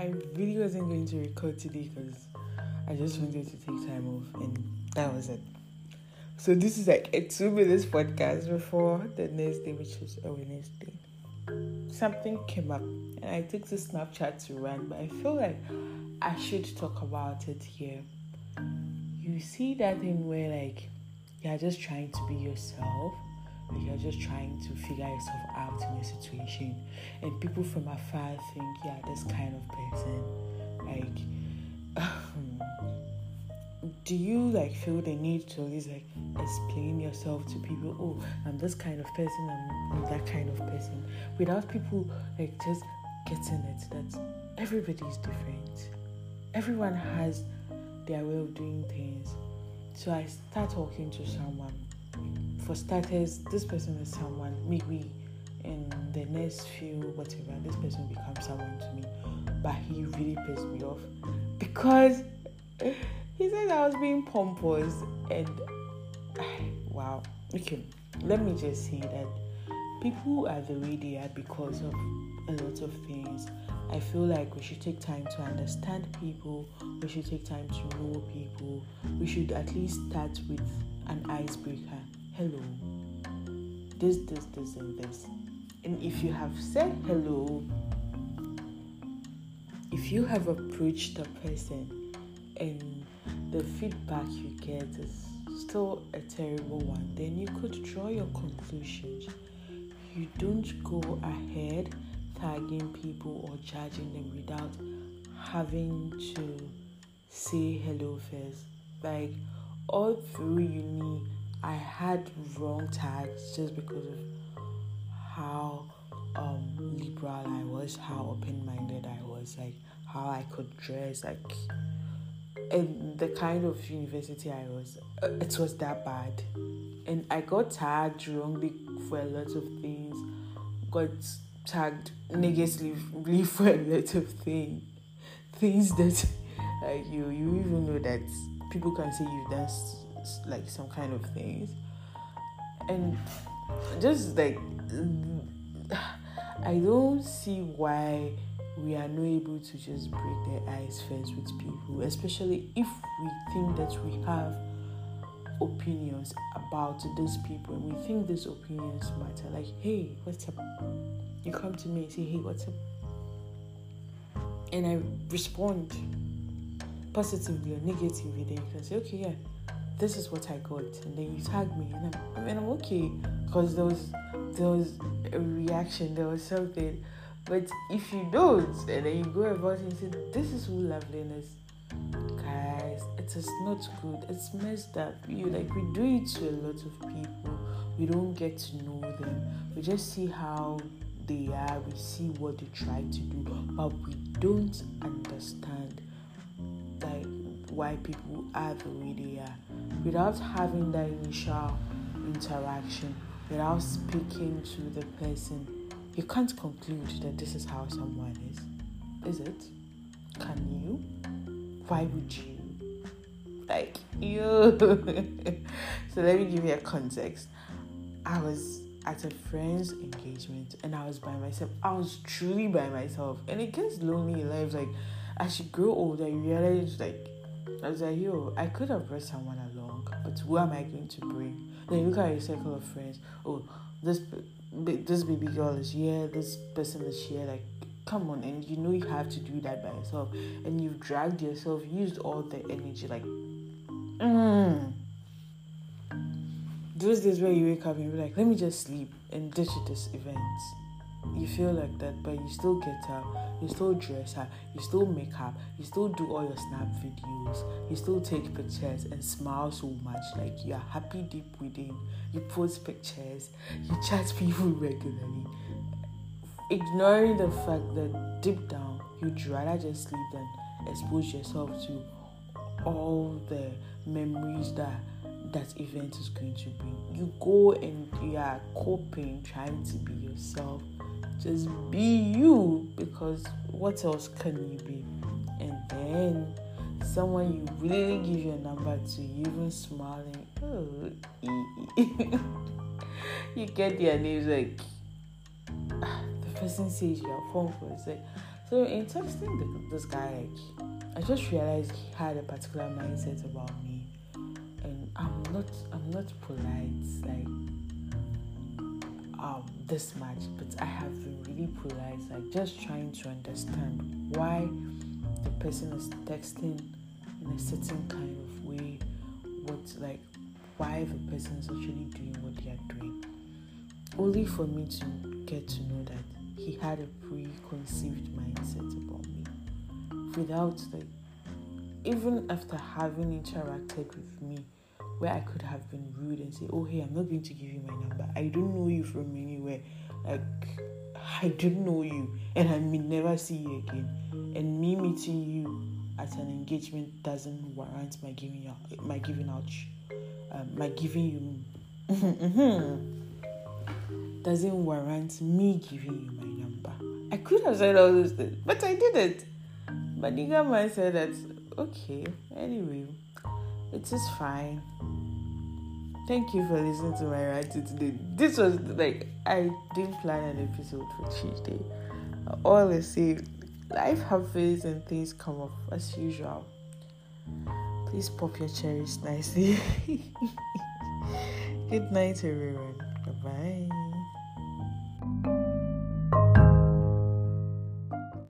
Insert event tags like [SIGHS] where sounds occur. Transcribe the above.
I really wasn't going to record today because I just wanted to take time off, and that was it. So this is like a two minutes podcast before the next day, which is a Wednesday. Something came up, and I took the Snapchat to run, but I feel like I should talk about it here. You see that thing where like you're just trying to be yourself you're just trying to figure yourself out in a situation. And people from afar think yeah this kind of person like [LAUGHS] do you like feel the need to always like explain yourself to people? Oh i'm this kind of person i'm that kind of person. Without people like just getting it that everybody is different. Everyone has their way of doing things. So i start talking to someone for starters, this person is someone maybe in the next few whatever, this person becomes someone to me. But he really pissed me off because [LAUGHS] he said I was being pompous and [SIGHS] wow. Okay, let me just say that people are the way they are because of a lot of things. I feel like we should take time to understand people, we should take time to know people, we should at least start with an icebreaker hello, this, this, this, and this. And if you have said hello, if you have approached a person and the feedback you get is still a terrible one, then you could draw your conclusions. You don't go ahead tagging people or judging them without having to say hello first. Like all through uni, I had wrong tags just because of how um, liberal I was, how open minded I was, like how I could dress, like and the kind of university I was, uh, it was that bad. And I got tagged wrongly for a lot of things, got tagged negatively [LAUGHS] for a lot of things, things that like you you even know that people can say you've done like some kind of things. And just like [SIGHS] i don't see why we are not able to just break the ice first with people especially if we think that we have opinions about those people and we think these opinions matter. Like hey what's up? You come to me and say hey what's up? And i respond positively or negatively then you can say okay yeah this is what I got, and then you tag me, and I'm, I mean, I'm okay because there was there was a reaction, there was something. But if you don't, and then you go about it and say, "This is who loveliness," guys, it is not good. It's messed up. You like we do it to a lot of people. We don't get to know them. We just see how they are. We see what they try to do, but we don't understand like why people are the way they are without having that initial interaction, without speaking to the person, you can't conclude that this is how someone is. Is it? Can you? Why would you? Like you. [LAUGHS] so let me give you a context. I was at a friend's engagement and I was by myself. I was truly by myself. And it gets lonely in life. Like as you grow older, you realize like I was like, yo, I could have brought someone along, but who am I going to bring? Then you look at your circle of friends. Oh, this this baby girl is here. This person is here. Like, come on, and you know you have to do that by yourself, and you've dragged yourself, used all the energy. Like, mm. those days where you wake up and you're like, let me just sleep and ditch this event you feel like that, but you still get up, you still dress up, you still make up, you still do all your snap videos, you still take pictures and smile so much, like you're happy deep within. You post pictures, you chat [LAUGHS] people regularly, ignoring the fact that deep down you'd rather just sleep than expose yourself to all the memories that that event is going to bring. You go and you are coping, trying to be yourself just be you because what else can you be? And then someone you really give your number to, even smiling, oh, [LAUGHS] you get their names like [SIGHS] the person says you're phone for it's like So in texting this guy, like, I just realized he had a particular mindset about me, and I'm not I'm not polite like um this much, but I have been really polite, like just trying to understand why the person is texting in a certain kind of way, what like why the person is actually doing what they are doing. Only for me to get to know that he had a preconceived mindset about me without like even after having interacted with me where I could have been rude and say, Oh hey, I'm not going to give you my number. I don't know you from anywhere. Like I don't know you and I may never see you again. And me meeting you at an engagement doesn't warrant my giving out my giving out um, my giving you [LAUGHS] doesn't warrant me giving you my number. I could have said all those things, but I didn't. But the man said that okay, anyway, it is fine. Thank you for listening to my writing today. This was like I didn't plan an episode for Tuesday. All I say, life happens and things come up as usual. Please pop your cherries nicely. [LAUGHS] Good night, everyone. Bye bye.